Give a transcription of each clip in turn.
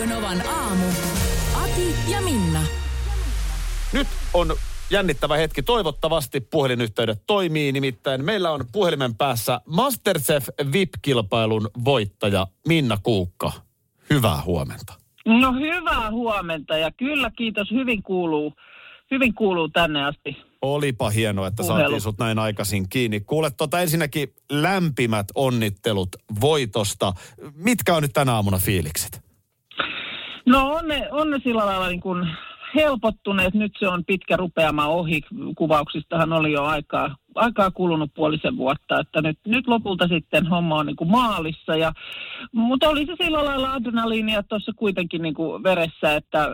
Radio Novan aamu. Ati ja Minna. Nyt on jännittävä hetki. Toivottavasti puhelinyhteydet toimii. Nimittäin meillä on puhelimen päässä Masterchef VIP-kilpailun voittaja Minna Kuukka. Hyvää huomenta. No hyvää huomenta ja kyllä kiitos, hyvin kuuluu, hyvin kuuluu tänne asti. Olipa hienoa, että Puhelu. saatiin sut näin aikaisin kiinni. Kuule, tota ensinnäkin lämpimät onnittelut voitosta. Mitkä on nyt tänä aamuna fiilikset? No on ne, on ne sillä lailla niin kuin helpottuneet, nyt se on pitkä rupeama ohi, kuvauksistahan oli jo aikaa, aikaa kulunut puolisen vuotta, että nyt, nyt lopulta sitten homma on niin kuin maalissa, ja, mutta oli se sillä lailla adrenaliinia tuossa kuitenkin niin kuin veressä, että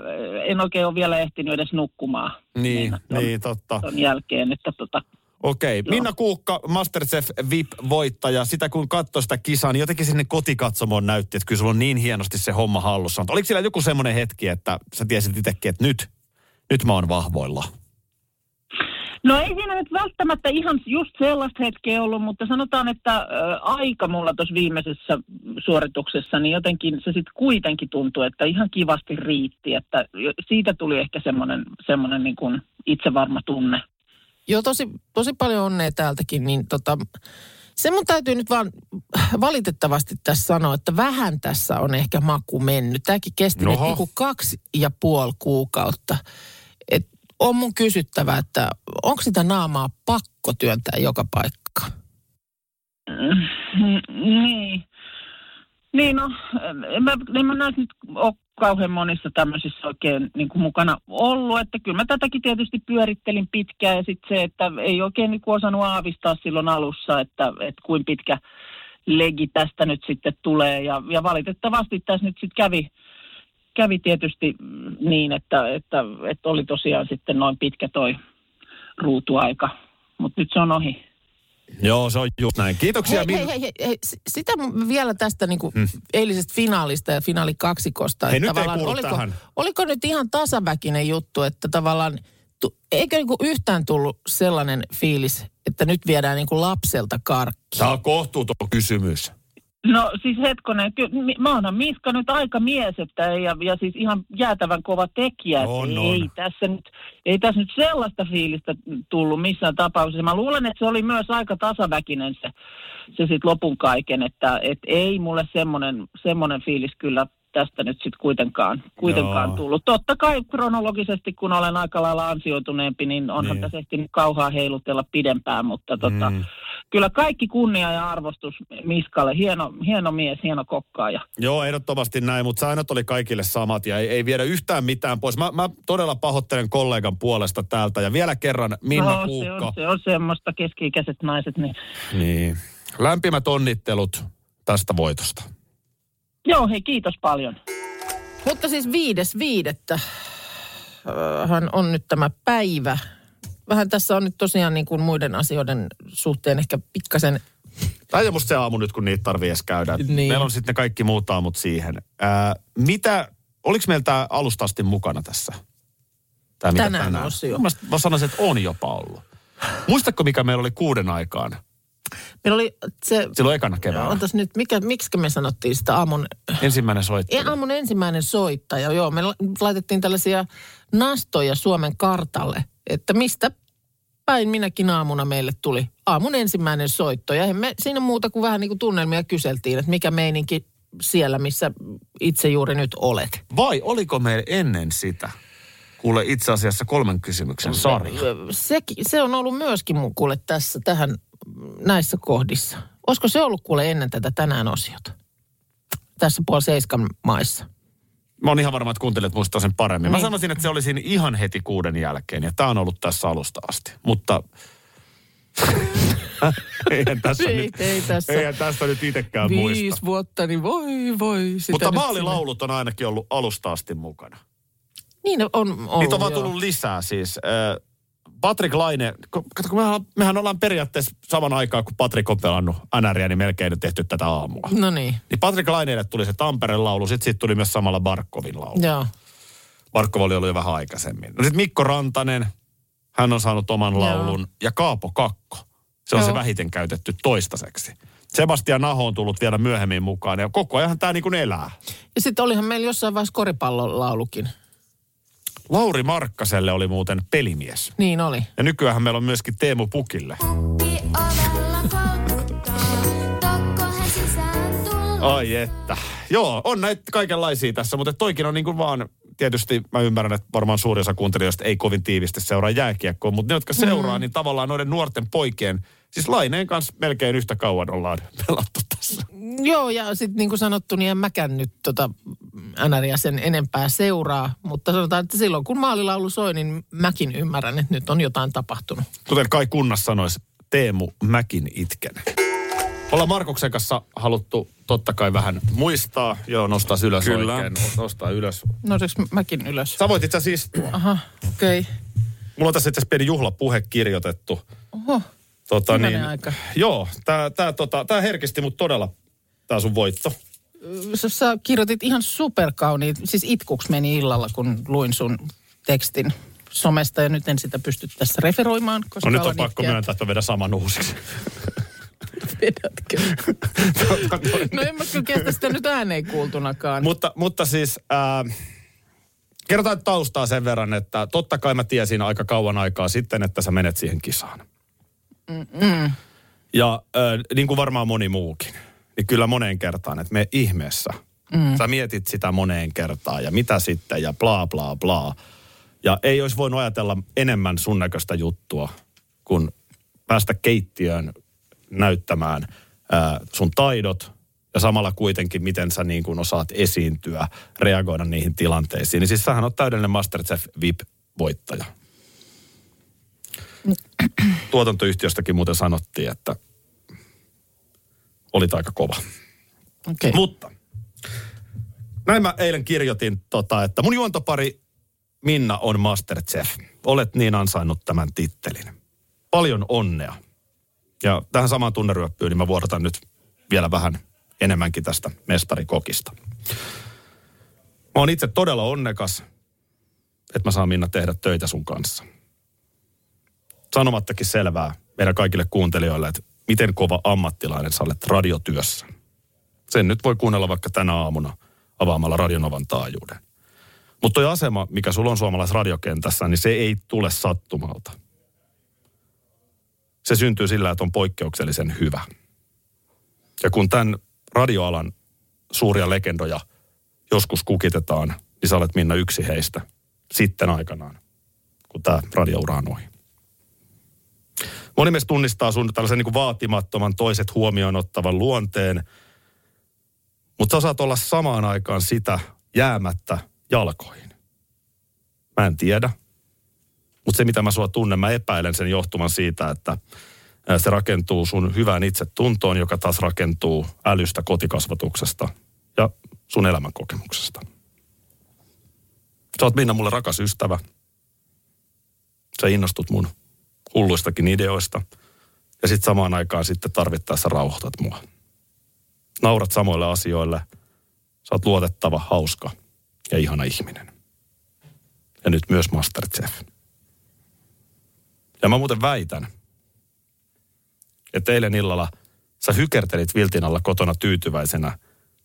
en oikein ole vielä ehtinyt edes nukkumaan. Niin, Meinaan ton- niin totta. ton jälkeen, että tota, Okei, Joo. Minna Kuukka, Masterchef VIP-voittaja. Sitä kun katsoi sitä kisaa, niin jotenkin sinne kotikatsomoon näytti, että kyllä sulla on niin hienosti se homma hallussa. Mutta oliko siellä joku semmoinen hetki, että sä tiesit itsekin, että nyt, nyt mä oon vahvoilla? No ei siinä nyt välttämättä ihan just sellaista hetkeä ollut, mutta sanotaan, että ä, aika mulla tuossa viimeisessä suorituksessa, niin jotenkin se sitten kuitenkin tuntui, että ihan kivasti riitti, että siitä tuli ehkä semmoinen, semmoinen niin kuin itsevarma tunne. Joo, tosi, tosi paljon onnea täältäkin, niin tota, se mun täytyy nyt vaan valitettavasti tässä sanoa, että vähän tässä on ehkä maku mennyt. Tämäkin kesti nyt niinku kaksi ja puoli kuukautta. Et on mun kysyttävä, että onko sitä naamaa pakko työntää joka paikkaan? Mm, Niin. Niin no, en mä, en mä näissä nyt ole kauhean monissa tämmöisissä oikein niin kuin mukana ollut, että kyllä mä tätäkin tietysti pyörittelin pitkään ja sitten se, että ei oikein niin kuin osannut aavistaa silloin alussa, että, että kuin pitkä legi tästä nyt sitten tulee. Ja, ja valitettavasti tässä nyt sitten kävi, kävi tietysti niin, että, että, että oli tosiaan sitten noin pitkä toi ruutuaika, mutta nyt se on ohi. Joo, se on just näin. Kiitoksia Hei, hei, hei, hei, sitä vielä tästä niinku Hmm. eilisestä finaalista ja finaalikaksikosta. Hei, että nyt ei oliko, tähän. oliko nyt ihan tasaväkinen juttu, että tavallaan, tu, eikö niinku yhtään tullut sellainen fiilis, että nyt viedään niinku lapselta karkki? Tämä on kohtuuton kysymys. No siis hetkonen, ky- mä oonhan Miska nyt aika mies, että ei, ja, ja siis ihan jäätävän kova tekijä. että On, ei, on. Tässä nyt, ei tässä nyt sellaista fiilistä tullut missään tapauksessa. Mä luulen, että se oli myös aika tasaväkinen se, se sitten lopun kaiken, että et ei mulle semmoinen, semmoinen fiilis kyllä tästä nyt sitten kuitenkaan, kuitenkaan Joo. tullut. Totta kai kronologisesti, kun olen aika lailla ansioituneempi, niin onhan Niin. tässä ehtinyt kauhaa heilutella pidempään, mutta tota, Mm. Kyllä kaikki kunnia ja arvostus Miskalle. Hieno, hieno mies, hieno kokkaaja. Joo, ehdottomasti näin, mutta säännöt oli kaikille samat ja ei, ei viedä yhtään mitään pois. Mä, mä todella pahoittelen kollegan puolesta täältä ja vielä kerran Minna no, se, Kuukka. on, se on semmoista keski-ikäiset naiset. Niin. Niin. Lämpimät onnittelut tästä voitosta. Joo, hei kiitos paljon. Mutta siis viides viidettä öö, hän on nyt tämä päivä. Vähän tässä on nyt tosiaan niin kuin muiden asioiden suhteen ehkä pikkasen Tämä ole musta se aamu nyt, kun niitä tarvii edes käydä. Niin. Meillä on sitten kaikki muut aamut siihen. Ää, mitä, oliko meillä tämä alusta asti mukana tässä? Tää, mitä Tänään osio. Mun mielestä Mä sanoisin, että on jopa ollut. Muistatko, mikä meillä oli kuuden aikaan? Meillä oli se, Silloin ekana keväällä. ontas nyt, mikä, miksi me sanottiin sitä aamun, Ensimmäinen soittelu. ei, aamun ensimmäinen soittaja, joo. Me la- laitettiin tällaisia nastoja Suomen kartalle, että mistä päin minäkin aamuna meille tuli aamun ensimmäinen soitto. Ja me siinä muuta kuin vähän niin kuin tunnelmia kyseltiin, että mikä meininki siellä, missä itse juuri nyt olet. Vai oliko meillä ennen sitä? Kuule itse asiassa kolmen kysymyksen sarja. Se, se on ollut myöskin mun kuule tässä, tähän, näissä kohdissa. Olisiko se ollut kuule ennen tätä tänään osiota? Tässä puoli seiskan maissa. Mä oon ihan varma, että kuuntelijat muistaa sen paremmin. Mä Niin. sanoisin, että se oli siinä ihan heti kuuden jälkeen ja tää on ollut tässä alusta asti. Mutta eihän tässä Ei, nyt, ei tässä. eihän tästä nyt itsekään muista. Viisi vuotta, niin voi voi. Sitä Mutta maalilaulut on ainakin ollut alusta asti mukana. Niin on ollut, Niitä on vaan tullut lisää siis. Äh, Patrick Laine, kato kun mehän, mehän ollaan periaatteessa saman aikaan, kun Patrick on pelannut NRiä, niin melkein nyt tehty tätä aamua. No niin, Niin Patrick Laineelle tuli se Tampereen laulu, sitten siitä tuli myös samalla Barkovin laulu. joo. Barkov oli ollut jo vähän aikaisemmin. No sitten Mikko Rantanen, hän on saanut oman Joo. laulun. Ja Kaapo Kakko, se on Joo. se vähiten käytetty toistaiseksi. Sebastian Naho on tullut vielä myöhemmin mukaan ja koko ajan tämä niin kuin elää. Ja sitten olihan meillä jossain vaiheessa koripallon laulukin. Lauri Markkaselle oli muuten pelimies. Niin oli. Ja nykyään meillä on myöskin Teemu Pukille. Ai että. Joo, on näitä kaikenlaisia tässä, mutta toikin on niin kuin vaan, tietysti mä ymmärrän, että varmaan suurin osa kuuntelijoista ei kovin tiivisti seuraa jääkiekkoa, mutta ne, jotka seuraa, niin tavallaan noiden nuorten poikien, siis Laineen kanssa melkein yhtä kauan ollaan pelattu tässä. Joo, ja sitten niin kuin sanottu, niin en mäkään nyt tota NRiä sen enempää seuraa. Mutta sanotaan, että silloin kun maalilaulu soi, niin mäkin ymmärrän, että nyt on jotain tapahtunut. Kuten Kai Kunnas sanoisi, Teemu Mäkin itken. Ollaan Markuksen kanssa haluttu totta kai vähän muistaa. Joo, nostaa ylös Kyllä. oikein. Nostaa ylös. Nouseks mäkin ylös? Sä voit itse asiassa istua. Aha, okei. Okay. Mulla on tässä itse asiassa pieni juhlapuhe kirjoitettu. Oho, Tota, Hyvänen niin, aika. Joo, tää, tää, tota, tää herkisti mut todella, tää sun voitto. sä, sä kirjoitit ihan superkauniit, siis itkuksi meni illalla, kun luin sun tekstin somesta ja nyt en sitä pysty tässä referoimaan, koska No nyt on pakko itkeä. myöntää, että vedän saman uusiksi. Vedätkö? No en mä kyllä kestä sitä nyt ääneen kuultunakaan. mutta, mutta siis, ää, kerrotaan taustaa sen verran, että totta kai mä tiesin aika kauan aikaa sitten, että sä menet siihen kisaan. Mm-mm. Ja ää, niin kuin varmaan moni muukin, niin kyllä moneen kertaan, että me ihmeessä. Mm. Sä mietit sitä moneen kertaan ja mitä sitten ja bla bla bla. Ja ei olisi voinut ajatella enemmän sun näköistä juttua, kun päästä keittiöön näyttämään ää, sun taidot ja samalla kuitenkin, miten sä niin kuin osaat esiintyä, reagoida niihin tilanteisiin. Niin siis sähän on täydellinen Masterchef VIP-voittaja. Tuotantoyhtiöstäkin muuten sanottiin, että olit aika kova. Okay. Mutta näin mä eilen kirjoitin, tota, että mun juontopari Minna on Masterchef. Olet niin ansainnut tämän tittelin. Paljon onnea. Ja tähän samaan tunneryöppyyn, niin mä vuorotan nyt vielä vähän enemmänkin tästä mestarikokista. Mä oon itse todella onnekas, että mä saan Minna tehdä töitä sun kanssa. Sanomattakin selvää meidän kaikille kuuntelijoille, että miten kova ammattilainen sä olet radiotyössä. Sen nyt voi kuunnella vaikka tänä aamuna avaamalla Radionovan taajuuden. Mutta toi asema, mikä sulla on suomalaisessa radiokentässä, niin se ei tule sattumalta. Se syntyy sillä, että on poikkeuksellisen hyvä. Ja kun tämän radioalan suuria legendoja joskus kukitetaan, niin sä olet Minna yksi heistä sitten aikanaan, kun tämä radioura on ohi. Moni meistä tunnistaa sun tällaisen niin vaatimattoman, toiset huomioon ottavan luonteen, mutta sä osaat olla samaan aikaan sitä jäämättä jalkoihin. Mä en tiedä. Mutta se, mitä mä sua tunnen, mä epäilen sen johtuman siitä, että se rakentuu sun hyvään itsetuntoon, joka taas rakentuu älystä, kotikasvatuksesta ja sun elämänkokemuksesta. Sä oot Minna mulle rakas ystävä. Sä innostut mun hulluistakin ideoista. Ja sitten samaan aikaan sitten tarvittaessa rauhoitat mua. Naurat samoille asioille. Sä oot luotettava, hauska ja ihana ihminen. Ja nyt myös Masterchef. Ja mä muuten väitän, että eilen illalla sä hykertelit viltin alla kotona tyytyväisenä,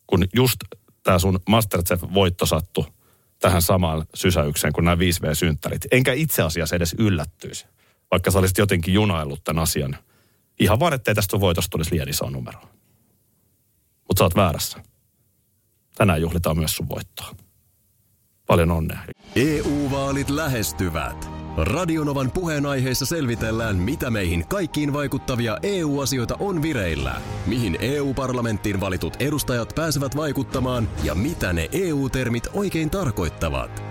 kun just tämä sun Masterchef-voitto sattui tähän samaan sysäykseen kuin nämä 5V-synttärit. Enkä itse asiassa edes yllättyisi, vaikka sä olisit jotenkin junaillut tämän asian. Ihan vaan, ettei tästä sun voitosta tulisi liian iso numero. Mutta sä oot väärässä. Tänään juhlitaan myös sun voittoa. Paljon onnea. EU-vaalit lähestyvät. Radionovan puheenaiheessa selvitellään, mitä meihin kaikkiin vaikuttavia EU-asioita on vireillä, mihin EU-parlamenttiin valitut edustajat pääsevät vaikuttamaan ja mitä ne EU-termit oikein tarkoittavat.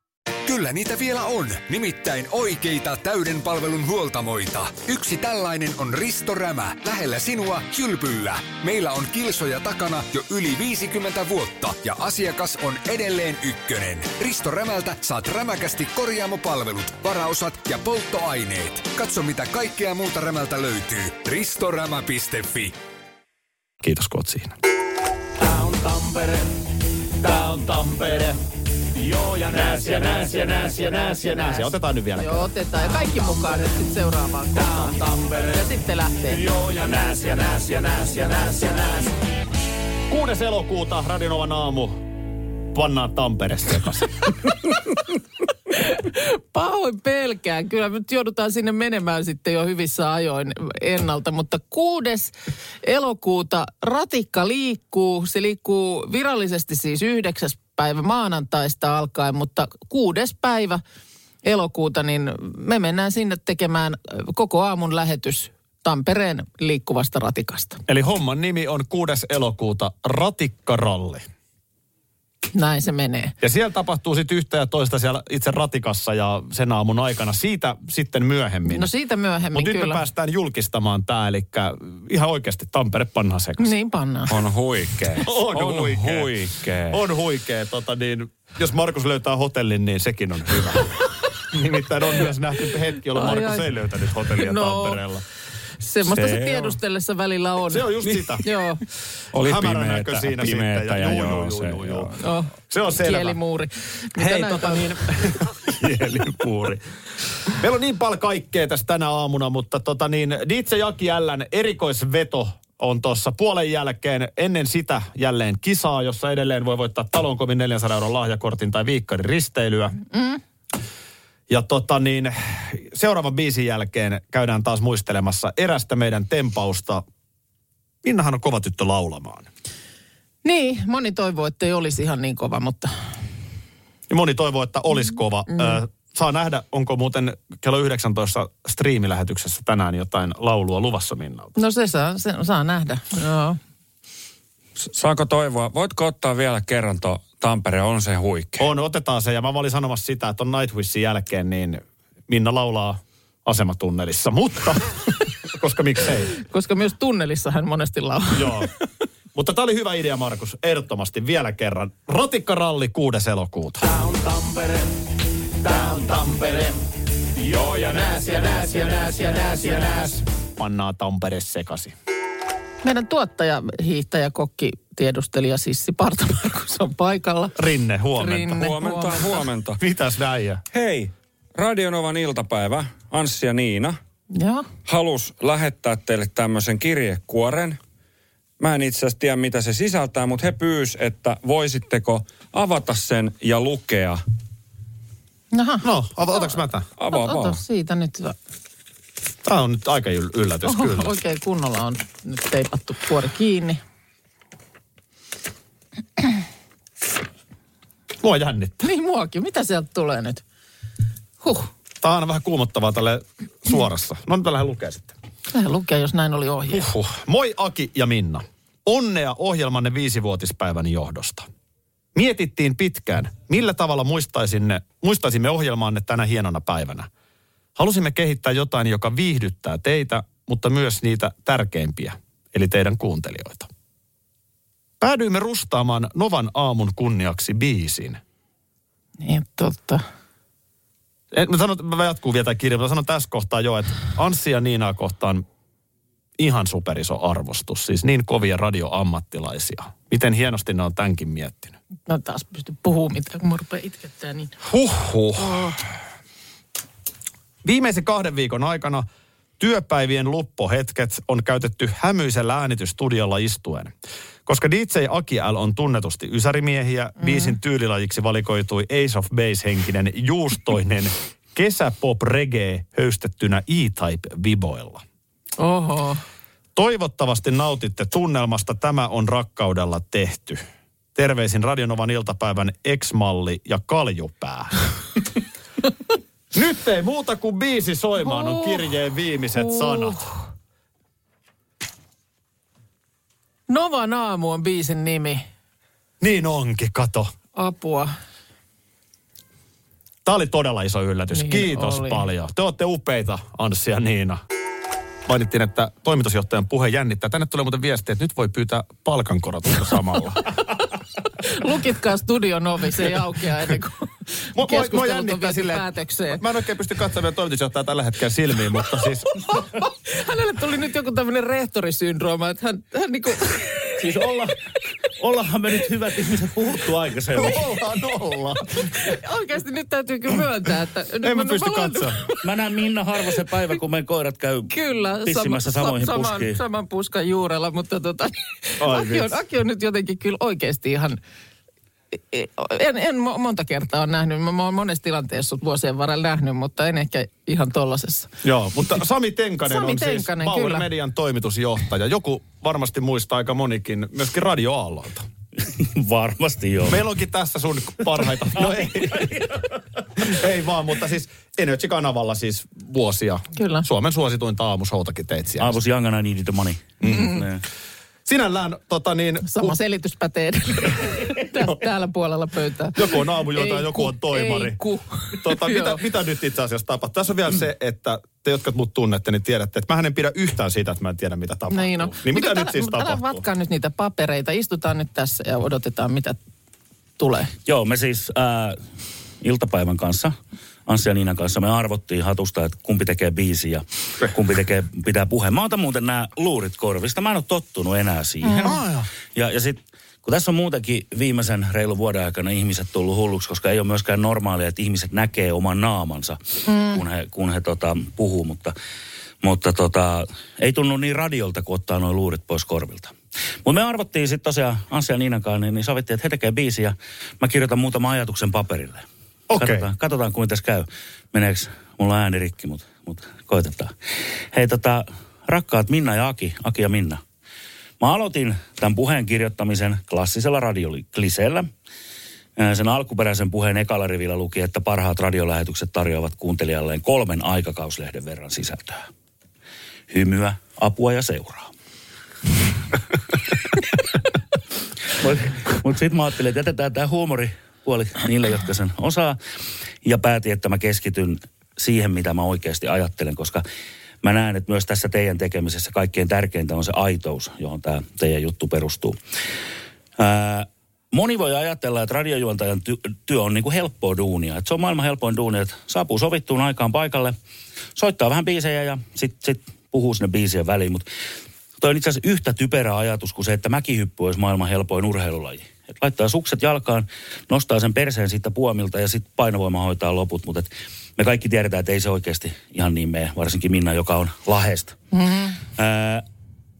Kyllä niitä vielä on, nimittäin oikeita täyden palvelun huoltamoita. Yksi tällainen on Risto Rämä, lähellä sinua, kylpyllä. Meillä on kilsoja takana jo yli 50 vuotta ja asiakas on edelleen ykkönen. Risto Rämältä saat rämäkästi korjaamopalvelut, varaosat ja polttoaineet. Katso mitä kaikkea muuta Rämältä löytyy. ristorämä.fi Kiitos, kun oot siinä. Tää on Tampere, tää on Tampere. Joo, ja nääs, ja nääs, ja nääs, ja nääs, ja nääs. Ja otetaan nyt vielä. Joo, otetaan. Ja kaikki mukaan nyt sitten seuraavaan kohtaan. Tampere. Ja sitten lähtee. Joo, ja nääs, ja nääs, ja nääs, ja nääs, ja nääs. 6. elokuuta Radionovan aamu. Pannaan Tampere sekaisin. Pahoin pelkään. Kyllä me nyt joudutaan sinne menemään sitten jo hyvissä ajoin ennalta. Mutta 6. elokuuta ratikka liikkuu. Se liikkuu virallisesti siis 9. päivä maanantaista alkaen, mutta 6. päivä elokuuta, niin me mennään sinne tekemään koko aamun lähetys Tampereen liikkuvasta ratikasta. Eli homman nimi on 6. elokuuta Ratikkaralli. Näin se menee. Ja siellä tapahtuu sitten yhtä ja toista siellä itse ratikassa ja sen aamun aikana. Siitä sitten myöhemmin. No siitä myöhemmin Mutta nyt me päästään julkistamaan tämä, eli ihan oikeasti Tampere pannaan sekaisin. Niin pannaan. On huikea. On, on huikea. huikea. On huikea. Tota niin, jos Markus löytää hotellin, niin sekin on hyvä. Nimittäin on myös nähty hetki, jolloin Markus ai. ei löytänyt hotellia No. Tampereella. Semmoista se, Se on. tiedustellessa välillä on. Se on just sitä. Joo. Oli pimeätä, näkö siinä pimeätä sitten. ja joo, se, juu, juu. joo. Oh. Se on selvä. Kielimuuri. Mitä Hei, tota on? niin, kielipuuri. Meillä on niin paljon kaikkea tässä tänä aamuna, mutta tota niin, DJ Jaki Jällän erikoisveto on tuossa puolen jälkeen. Ennen sitä jälleen kisaa, jossa edelleen voi voittaa talonkomin 400 euron lahjakortin tai viikkarin risteilyä. Mm. Ja tota niin, seuraavan biisin jälkeen käydään taas muistelemassa erästä meidän tempausta. Minnahan on kova tyttö laulamaan. Niin, moni toivoo, että ei olisi ihan niin kova, mutta Ja moni toivoo, että olisi kova. Mm. Ö, saa nähdä, onko muuten kello 19 striimilähetyksessä tänään jotain laulua luvassa Minnalta. no se saa, se saa nähdä. Joo. Saako toivoa? Voitko ottaa vielä kerran tuo Tampere, on se huikea. On, otetaan se. Ja mä olin sanomassa sitä, että on Nightwishin jälkeen, niin Minna laulaa asematunnelissa. Mutta, koska miksei. Koska myös tunnelissa hän monesti laulaa. Joo. Mutta tämä oli hyvä idea, Markus. Ehdottomasti vielä kerran. Ratikkaralli 6. elokuuta. Tää on Tampere, tää on Tampere. Joo ja nääs ja nääs ja nääs ja nääs ja nääs. Pannaan Tampere sekasi. Meidän tuottaja, hiihtäjä, kokki, tiedustelija Sissi Partamarkus on paikalla. Rinne, huomenta. Rinne. Huomenta, huomenta. huomenta. Mitäs näijä? Hei, Radionovan iltapäivä, Anssi ja Niina, Joo. halus lähettää teille tämmöisen kirjekuoren. Mä en itse asiassa tiedä, mitä se sisältää, mutta he pyys, että voisitteko avata sen ja lukea. Aha. No, ot- otaks mä tämän? Avaa Ota vaan. siitä nyt. Tämä on nyt aika yl- yllätys Oho, kyllä. oikein kunnolla on nyt teipattu kuori kiinni. Mua jännittää. Niin muakin. Mitä sieltä tulee nyt? Huh. Tämä on aina vähän kuumottavaa tälle suorassa. No nyt lähden lukea sitten. Lähden lukea, jos näin oli ohje. Huh. Moi Aki ja Minna. Onnea ohjelmanne viisivuotispäivän johdosta. Mietittiin pitkään, millä tavalla muistaisimme ohjelmaanne tänä hienona päivänä. Halusimme kehittää jotain, joka viihdyttää teitä, mutta myös niitä tärkeimpiä, eli teidän kuuntelijoita. Päädyimme rustaamaan Novan aamun kunniaksi biisin. Niin, totta. En, mä, sanon, mä jatkuu vielä tämä kirja, mutta sanon tässä kohtaa jo, että Anssi ja Niinaa kohtaan ihan superiso arvostus. Siis niin kovia radioammattilaisia. Miten hienosti ne on tämänkin miettinyt. Mä taas pysty puhumaan mitään, kun mä rupean itkettää niin. Huhhuh. Viimeisen kahden viikon aikana työpäivien luppohetket on käytetty hämyisellä äänitystudiolla istuen. Koska DJ Aki L on tunnetusti ysärimiehiä, mm. biisin tyylilajiksi valikoitui Ace of Base-henkinen juustoinen kesäpop reggae höystettynä E-Type viboilla. Oho. Toivottavasti nautitte tunnelmasta. Tämä on rakkaudella tehty. Terveisin Radionovan iltapäivän X-malli ja kaljupää. Nyt ei muuta kuin biisi soimaan on kirjeen viimeiset sanat. Novan aamu on biisin nimi. Niin onkin, kato. Apua. Tämä oli todella iso yllätys. Niin Kiitos oli. paljon. Te olette upeita, Anssi ja Niina. Mainittiin, että toimitusjohtajan puhe jännittää. Tänne tulee muuten viesti, että nyt voi pyytää palkankorotusta samalla. Lukitkaa studion ovi, se ei aukea ennen kuin Mua- mua- mua keskustelut on silleen, päätökseen. Mä en oikein pysty katsomaan toimitusjohtajaa tällä hetkellä silmiin, mutta siis Hänelle tuli nyt joku tämmöinen rehtorisyndrooma, että hän, hän niinku... Siis olla, ollaanhan me nyt hyvät ihmiset puhuttu aikaisemmin. ollaan ollaan. Oikeasti nyt täytyy kyllä myöntää, että... Nyt En mä mä- pysty katsoa. Mä näen Minna harva se päivä, kun meidän koirat käy Kyllä, pissimässä sama, samoihin saman, puskiin. saman puskan juurella, mutta tota, Ai Aki, on. Aki on nyt jotenkin kyllä oikeasti ihan... En, en mo- monta kertaa ole nähnyt, mä, mä oon monessa tilanteessa sut vuosien varrella nähnyt, mutta en ehkä ihan tollasessa. Joo, mutta Sami Tenkanen Sami on Tenkanen, siis Power kyllä. Median toimitusjohtaja. Joku varmasti muistaa aika monikin, myöskin Radio Aallolta. Varmasti joo. Meillä onkin tässä sun parhaita. No ei. ei vaan, mutta siis Energy-kanavalla siis vuosia. Kyllä. Suomen suosituinta aamushowtakin teit siellä. I was young and I needed the money. Mm. Sinällään tota niin, Sama selitys pätee täällä puolella pöytää. joku on aamujuontaja, Ei joku ku, on toimari. Ei ku. Tota, mitä, mitä nyt itse asiassa tapahtuu? Tässä on vielä se, että te, jotka mut tunnette, niin tiedätte, että mä en pidä yhtään siitä, että mä en tiedä, mitä tapahtuu. Niin, no. niin mitä nyt älä- siis mutta Älä tapahtuu? vatkaa nyt niitä papereita. Istutaan nyt tässä ja odotetaan, mitä tulee. Joo, me siis äh, iltapäivän kanssa, Anssi ja Niinan kanssa, me arvottiin hatusta, että kumpi tekee biisi ja kumpi tekee, pitää puheen. Mä otan muuten nämä luurit korvista. Mä en ole tottunut enää siihen. Joo. Ja, ja sitten kun tässä on muutenkin viimeisen reilun vuoden aikana ihmiset tullut hulluksi, koska ei ole myöskään normaalia, että ihmiset näkee oman naamansa, mm. kun he, kun he tota, puhuu, mutta, mutta tota, ei tunnu niin radiolta, kun ottaa nuo luurit pois korvilta. Mutta me arvottiin sitten tosiaan Anssi ja Niinan kanssa, niin, niin sovittiin, että he tekee biisiä ja mä kirjoitan muutaman ajatuksen paperille. Okei. Katsotaan, katsotaan, kuinka tässä käy. Meneekö mulla ääni rikki, mutta mut koitetaan. Hei tota, rakkaat Minna ja Aki, Aki ja Minna. Mä aloitin tämän puheen kirjoittamisen klassisella radiokliseellä. Sen alkuperäisen puheen ekalla rivillä luki, että parhaat radiolähetykset tarjoavat kuuntelijalleen kolmen aikakauslehden verran sisältöä. Hymyä, apua ja seuraa. Mutta mut sitten mä ajattelin, että jätetään tämä huumoripuoli niille, jotka sen osaa. Ja päätin, että mä keskityn siihen, mitä mä oikeasti ajattelen, koska mä näen, että myös tässä teidän tekemisessä kaikkein tärkeintä on se aitous, johon tämä teidän juttu perustuu. Ää, moni voi ajatella, että radiojuontajan ty- työ on niin kuin helppoa duunia. Että se on maailman helpoin duuni, että saapuu sovittuun aikaan paikalle, soittaa vähän biisejä ja sitten sit puhuu sinne biisien väliin. Mutta toi on itse asiassa yhtä typerä ajatus kuin se, että mäkihyppy olisi maailman helpoin urheilulaji. Et laittaa sukset jalkaan, nostaa sen perseen siitä puomilta ja sitten painovoima hoitaa loput. Mutta me kaikki tiedetään, että ei se oikeasti ihan niin mene, varsinkin Minna, joka on Lahesta. Mm-hmm. Ää,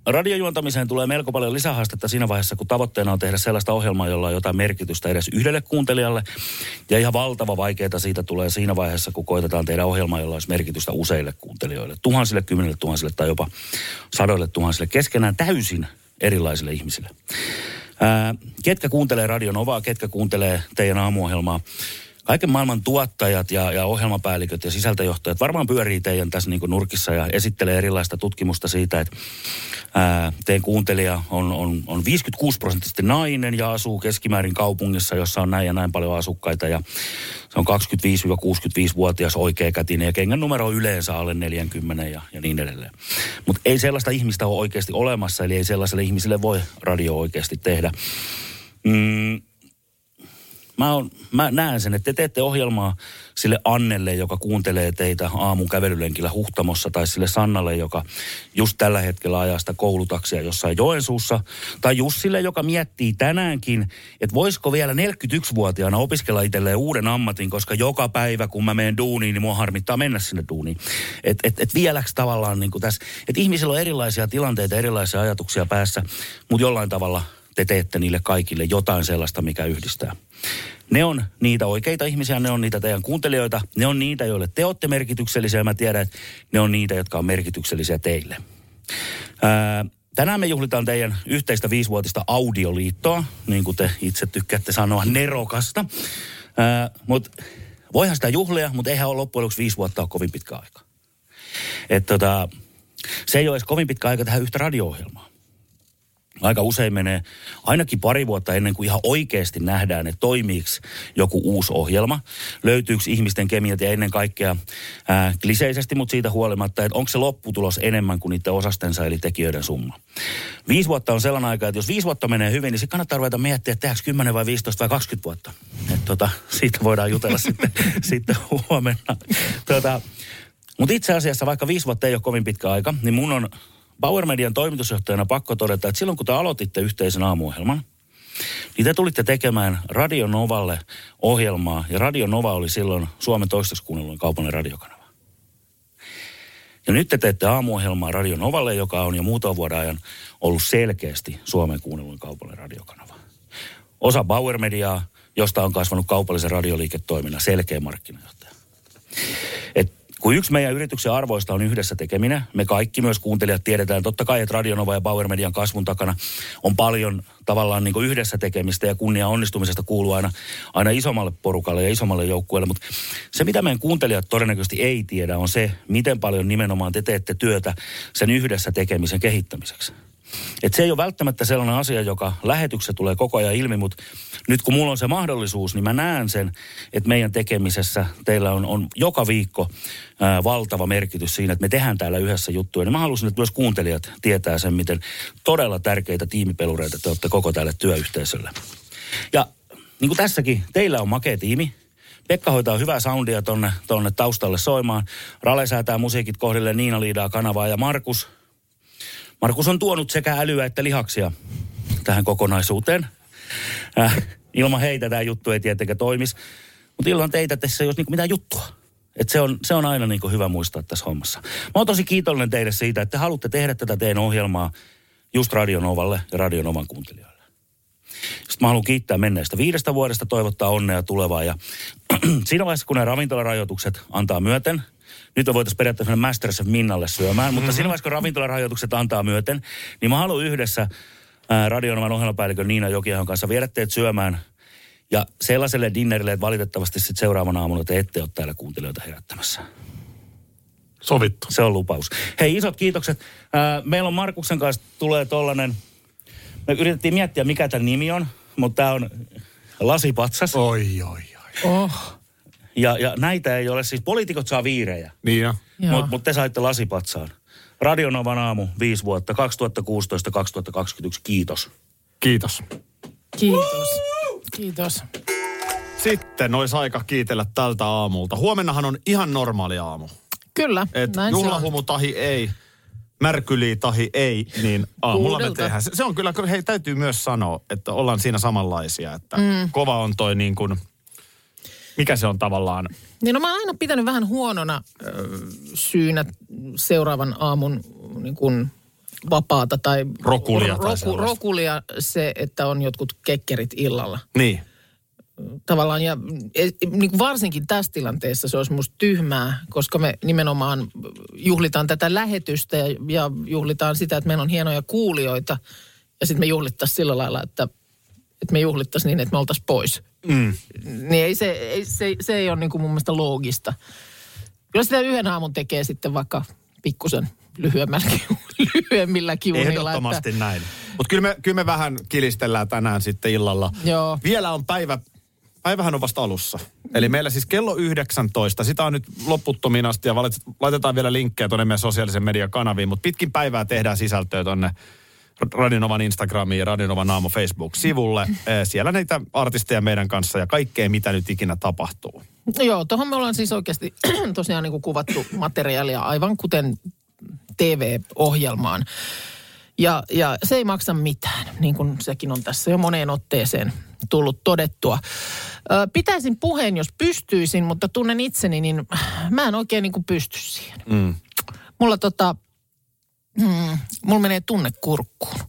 radiojuontamiseen tulee melko paljon lisähaastetta siinä vaiheessa, kun tavoitteena on tehdä sellaista ohjelmaa, jolla on jotain merkitystä edes yhdelle kuuntelijalle. Ja ihan valtava vaikeaa siitä tulee siinä vaiheessa, kun koitetaan tehdä ohjelmaa, jolla olisi merkitystä useille kuuntelijoille. Tuhansille, kymmenille tuhansille tai jopa sadoille tuhansille keskenään täysin erilaisille ihmisille. Ketkä kuuntelee Radio Novaa, ketkä kuuntelee teidän aamuohjelmaa. Kaiken maailman tuottajat ja, ja ohjelmapäälliköt ja sisältöjohtajat varmaan pyörii teidän tässä niin nurkissa ja esittelee erilaista tutkimusta siitä, että ää, teidän kuuntelija on, on, on 56 prosenttisesti nainen ja asuu keskimäärin kaupungissa, jossa on näin ja näin paljon asukkaita ja se on 25-65-vuotias oikeakätinen ja kengän numero on yleensä alle 40 ja, ja niin edelleen. Mutta ei sellaista ihmistä ole oikeasti olemassa, eli ei sellaiselle ihmiselle voi radio oikeasti tehdä. Mm, mä, on, mä näen sen, että te teette ohjelmaa sille Annelle, joka kuuntelee teitä aamun kävelylenkillä Huhtamossa, tai sille Sannalle, joka just tällä hetkellä ajaa sitä koulutaksia jossain Joensuussa, tai Jussille, joka miettii tänäänkin, että voisiko vielä 41-vuotiaana opiskella itselleen uuden ammatin, koska joka päivä, kun mä menen duuniin, niin mua harmittaa mennä sinne duuniin. Että et, et vieläks tavallaan niin tässä, että ihmisillä on erilaisia tilanteita, erilaisia ajatuksia päässä, mutta jollain tavalla te teette niille kaikille jotain sellaista, mikä yhdistää. Ne on niitä oikeita ihmisiä, ne on niitä teidän kuuntelijoita, ne on niitä, joille te olette merkityksellisiä ja mä tiedän, että ne on niitä, jotka on merkityksellisiä teille. Ää, tänään me juhlitaan teidän yhteistä viisivuotista audioliittoa, niin kuin te itse tykkäätte sanoa, nerokasta. Mutta voihan sitä juhlia, mutta eihän ole loppujen lopuksi viisi vuotta ole kovin pitkä aika. Et tota, se ei ole edes kovin pitkä aika tehdä yhtä radio-ohjelmaa. Aika usein menee ainakin pari vuotta ennen kuin ihan oikeasti nähdään, että toimiiko joku uusi ohjelma. Löytyykö ihmisten kemiat ja ennen kaikkea ää, kliseisesti, mutta siitä huolimatta, että onko se lopputulos enemmän kuin niiden osastensa eli tekijöiden summa. Viisi vuotta on sellainen aika, että jos viisi vuotta menee hyvin, niin sitten kannattaa ruveta miettiä, että tehdäänkö 10 vai 15 vai 20 vuotta. Et tota, siitä voidaan jutella sitten, sitten huomenna. Tota, mutta itse asiassa, vaikka viisi vuotta ei ole kovin pitkä aika, niin mun on Bauer Median toimitusjohtajana pakko todeta, että silloin kun te aloititte yhteisen aamuohjelman, niin te tulitte tekemään Radio Novalle ohjelmaa, ja Radio Nova oli silloin Suomen toistaiseksi kuunnellun kaupallinen radiokanava. Ja nyt te teette aamuohjelmaa Radio Novalle, joka on jo muutaman vuoden ajan ollut selkeästi Suomen kuunnellun kaupallinen radiokanava. Osa Bauer Mediaa, josta on kasvanut kaupallisen radioliiketoiminnan selkeä markkinajohtaja. Et kun yksi meidän yrityksen arvoista on yhdessä tekeminen, me kaikki myös kuuntelijat tiedetään, totta kai, että Radionova ja Bauer Median kasvun takana on paljon tavallaan niin yhdessä tekemistä ja kunnia onnistumisesta kuuluu aina, aina isommalle porukalle ja isommalle joukkueelle. Mutta se, mitä meidän kuuntelijat todennäköisesti ei tiedä, on se, miten paljon nimenomaan te teette työtä sen yhdessä tekemisen kehittämiseksi. Et se ei ole välttämättä sellainen asia, joka lähetyksessä tulee koko ajan ilmi, mutta nyt kun mulla on se mahdollisuus, niin mä näen sen, että meidän tekemisessä teillä on, on joka viikko ää, valtava merkitys siinä, että me tehdään täällä yhdessä juttuja. Niin mä haluaisin, että myös kuuntelijat tietää sen, miten todella tärkeitä tiimipelureita te olette koko tälle työyhteisölle. Ja niin kuin tässäkin, teillä on makea tiimi, Pekka hoitaa hyvää soundia tonne, tonne taustalle soimaan. Rale säätää musiikit kohdille, Niina liidaa kanavaa ja Markus Markus on tuonut sekä älyä että lihaksia tähän kokonaisuuteen. Äh, ilman heitä tämä juttu ei tietenkään toimisi. Mutta ilman teitä tässä ei olisi niinku mitään juttua. Et se, on, se on aina niinku hyvä muistaa tässä hommassa. Mä oon tosi kiitollinen teille siitä, että te haluatte tehdä tätä teidän ohjelmaa just Radionovalle ja Radionovan kuuntelijoille. Sitten mä haluan kiittää menneestä viidestä vuodesta, toivottaa onnea tulevaa. Ja siinä vaiheessa, kun ne ravintolarajoitukset antaa myöten – nyt voitaisiin periaatteessa mennä Masterchef Minnalle syömään, mutta mm-hmm. siinä vaiheessa, kun ravintolarajoitukset antaa myöten, niin mä haluan yhdessä Radionovan ohjelmapäällikön Niina Jokiahon kanssa viedä teet syömään ja sellaiselle dinnerille, että valitettavasti sitten seuraavana aamuna te ette ole täällä kuuntelijoita herättämässä. Sovittu. Se on lupaus. Hei, isot kiitokset. Meillä on Markuksen kanssa tulee tollanen, me yritettiin miettiä mikä tämä nimi on, mutta tämä on lasipatsas. Oi, oi, oi. Oh. Ja, ja näitä ei ole, siis poliitikot saa viirejä. Niin jo. Mutta mut te saitte lasipatsaan. Radionovan aamu, viisi vuotta, 2016-2021, kiitos. Kiitos. Kiitos. Kiitos. Sitten olisi aika kiitellä tältä aamulta. Huomennahan on ihan normaali aamu. Kyllä, Et näin se on. juhlahumu tahi ei, märkyli tahi ei, niin aamulla me Kuudelta. tehdään. Se, se on kyllä, hei täytyy myös sanoa, että ollaan siinä samanlaisia. Että mm. kova on toi niin kuin, mikä se on tavallaan, Niin no mä oon aina pitänyt vähän huonona ö, syynä seuraavan aamun niin kuin vapaata tai... Rokulia tai sellaista. Rokulia se, että on jotkut kekkerit illalla. niin. Tavallaan ja e, niin varsinkin tässä tilanteessa se olisi musta tyhmää, koska me nimenomaan juhlitaan tätä lähetystä ja, ja juhlitaan sitä, että meillä on hienoja kuulijoita. Ja sitten me juhlittaisiin sillä lailla, että, että me juhlittaisiin niin, että me oltaisiin pois. Mm. Niin ei se, ei, se, se ei ole niin kuin mun mielestä loogista. Kyllä sitä yhden aamun tekee sitten vaikka pikkusen lyhyemmillä kiunilla. Ehdottomasti Että, näin. Mutta kyllä me, kyllä me vähän kilistellään tänään sitten illalla. Joo. Vielä on päivä, päivähän on vasta alussa. Eli meillä siis kello 19, sitä on nyt loputtomiin asti ja valit- laitetaan vielä linkkejä tuonne meidän sosiaalisen median kanaviin, mutta pitkin päivää tehdään sisältöä tuonne Radionovan Instagramiin ja Radionovan Naamo Facebook-sivulle. Eh, Siellä näitä artisteja meidän kanssa ja kaikkea, mitä nyt ikinä tapahtuu. No joo, tuohon me ollaan siis oikeasti tosiaan niin kuin kuvattu materiaalia aivan kuten TV-ohjelmaan. Ja, ja se ei maksa mitään, niin kuin sekin on tässä jo moneen otteeseen tullut todettua. Ö, pitäisin puheen, jos pystyisin, mutta tunnen itseni, niin mä en oikein niin kuin pysty siihen. Mm. Mulla tota, mm, mulla menee tunne kurkkuun.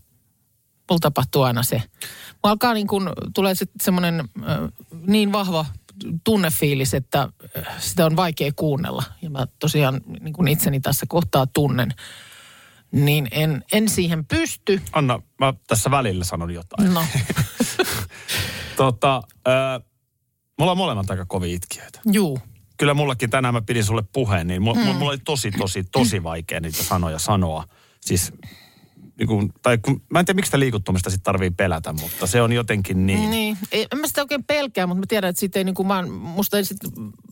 Mulla tapahtuu aina se. Mulla alkaa niin kuin, tulee sitten semmoinen äh, niin vahva tunnefiilis, että sitä on vaikea kuunnella. Ja mä tosiaan niin kuin itseni tässä kohtaa tunnen. Niin en, en siihen pysty. Anna, mä tässä välillä sanon jotain. No, Tota, äh, mulla on molemmat aika kovia itkiöitä. juu. Kyllä mullakin tänään mä pidin sulle puheen, niin mulla, mm. mulla oli tosi, tosi, tosi vaikea niitä sanoja sanoa. Siis, niin kun, tai kun, mä en tiedä, miksi sitä liikuttumista sitten tarvii pelätä, mutta se on jotenkin niin. Niin, ei, en mä sitä oikein pelkää, mutta mä tiedän, että siitä ei niin kuin vaan, musta ei sit,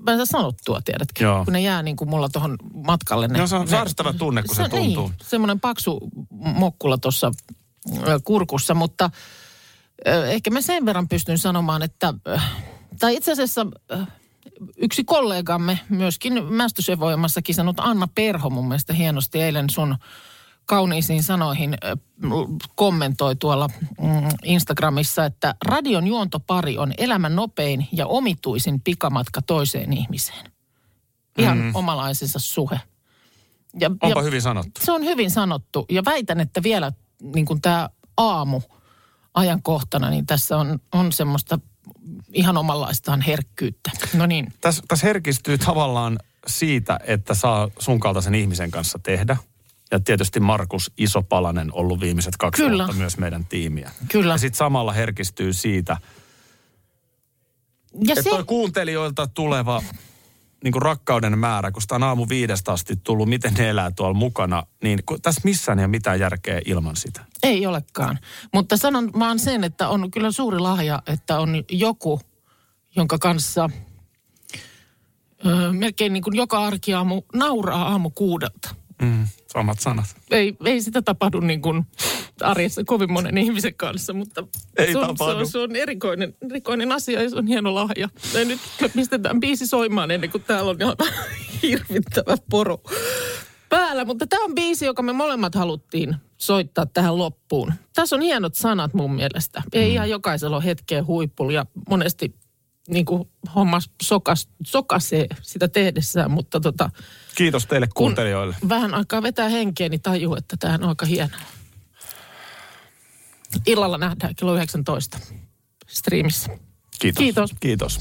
mä en saa sanottua, tiedätkö? Joo. Kun ne jää niin kuin mulla tuohon matkalle. Ne, No se on sairastava tunne, kun se tuntuu. Niin, semmoinen paksu mokkula tuossa kurkussa, mutta ehkä mä sen verran pystyn sanomaan, että, tai itse asiassa yksi kollegamme, myöskin Mästösevoimassakin sanonut Anna Perho mun mielestä hienosti eilen sun kauniisiin sanoihin kommentoi tuolla mm, Instagramissa, että radion juontopari on elämän nopein ja omituisin pikamatka toiseen ihmiseen. Ihan mm. omalaisensa suhe. Ja, Onpa hyvin sanottu. se on hyvin sanottu ja väitän, että vielä niin kuin tämä aamu ajankohtana, niin tässä on, on semmoista ihan omanlaistaan herkkyyttä. No niin, Tässä, tässä herkistyy tavallaan siitä, että saa sun kaltaisen ihmisen kanssa tehdä. Ja tietysti Markus Isopalanen ollut viimeiset kaksi Kyllä. vuotta myös meidän tiimiä. Kyllä. Ja sitten samalla herkistyy siitä, ja että se, toi kuuntelijoilta tuleva niin kuin rakkauden määrä, kun sitä on aamu viidestä asti tullut, miten ne elää tuolla mukana, niin kun tässä missään ei ole mitään järkeä ilman sitä. ei olekaan. Mutta sanon vaan sen, että on kyllä suuri lahja, että on joku, jonka kanssa ö, melkein niin kuin joka arkiaamu nauraa aamu kuudelta. Mm, samat sanat. ei, ei sitä tapahdu niin kuin arjessa kovin monen ihmisen kanssa, mutta Ei se, on, se, on, se on erikoinen, erikoinen asia ja se on hieno lahja. Ja nyt pistetään biisi soimaan ennen kuin täällä on ihan hirvittävä poro päällä. Mutta tämä on biisi, joka me molemmat haluttiin soittaa tähän loppuun. Tässä on hienot sanat mun mielestä. Ei Mm. ihan jokaisella ole hetkeä huippulla ja monesti niin kuin homma sokas, sokasee sitä tehdessään, mutta tota, Kiitos teille kuuntelijoille. vähän aikaa vetää henkeä, niin tajuu, että tämä on aika hienoa. Illalla nähdään kello 19 striimissä. Kiitos. Kiitos. Kiitos.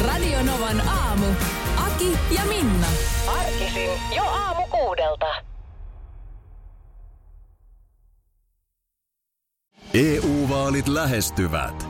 Radio Novan aamu. Aki ja Minna. Arkisin jo aamu kuudelta. EU-vaalit lähestyvät.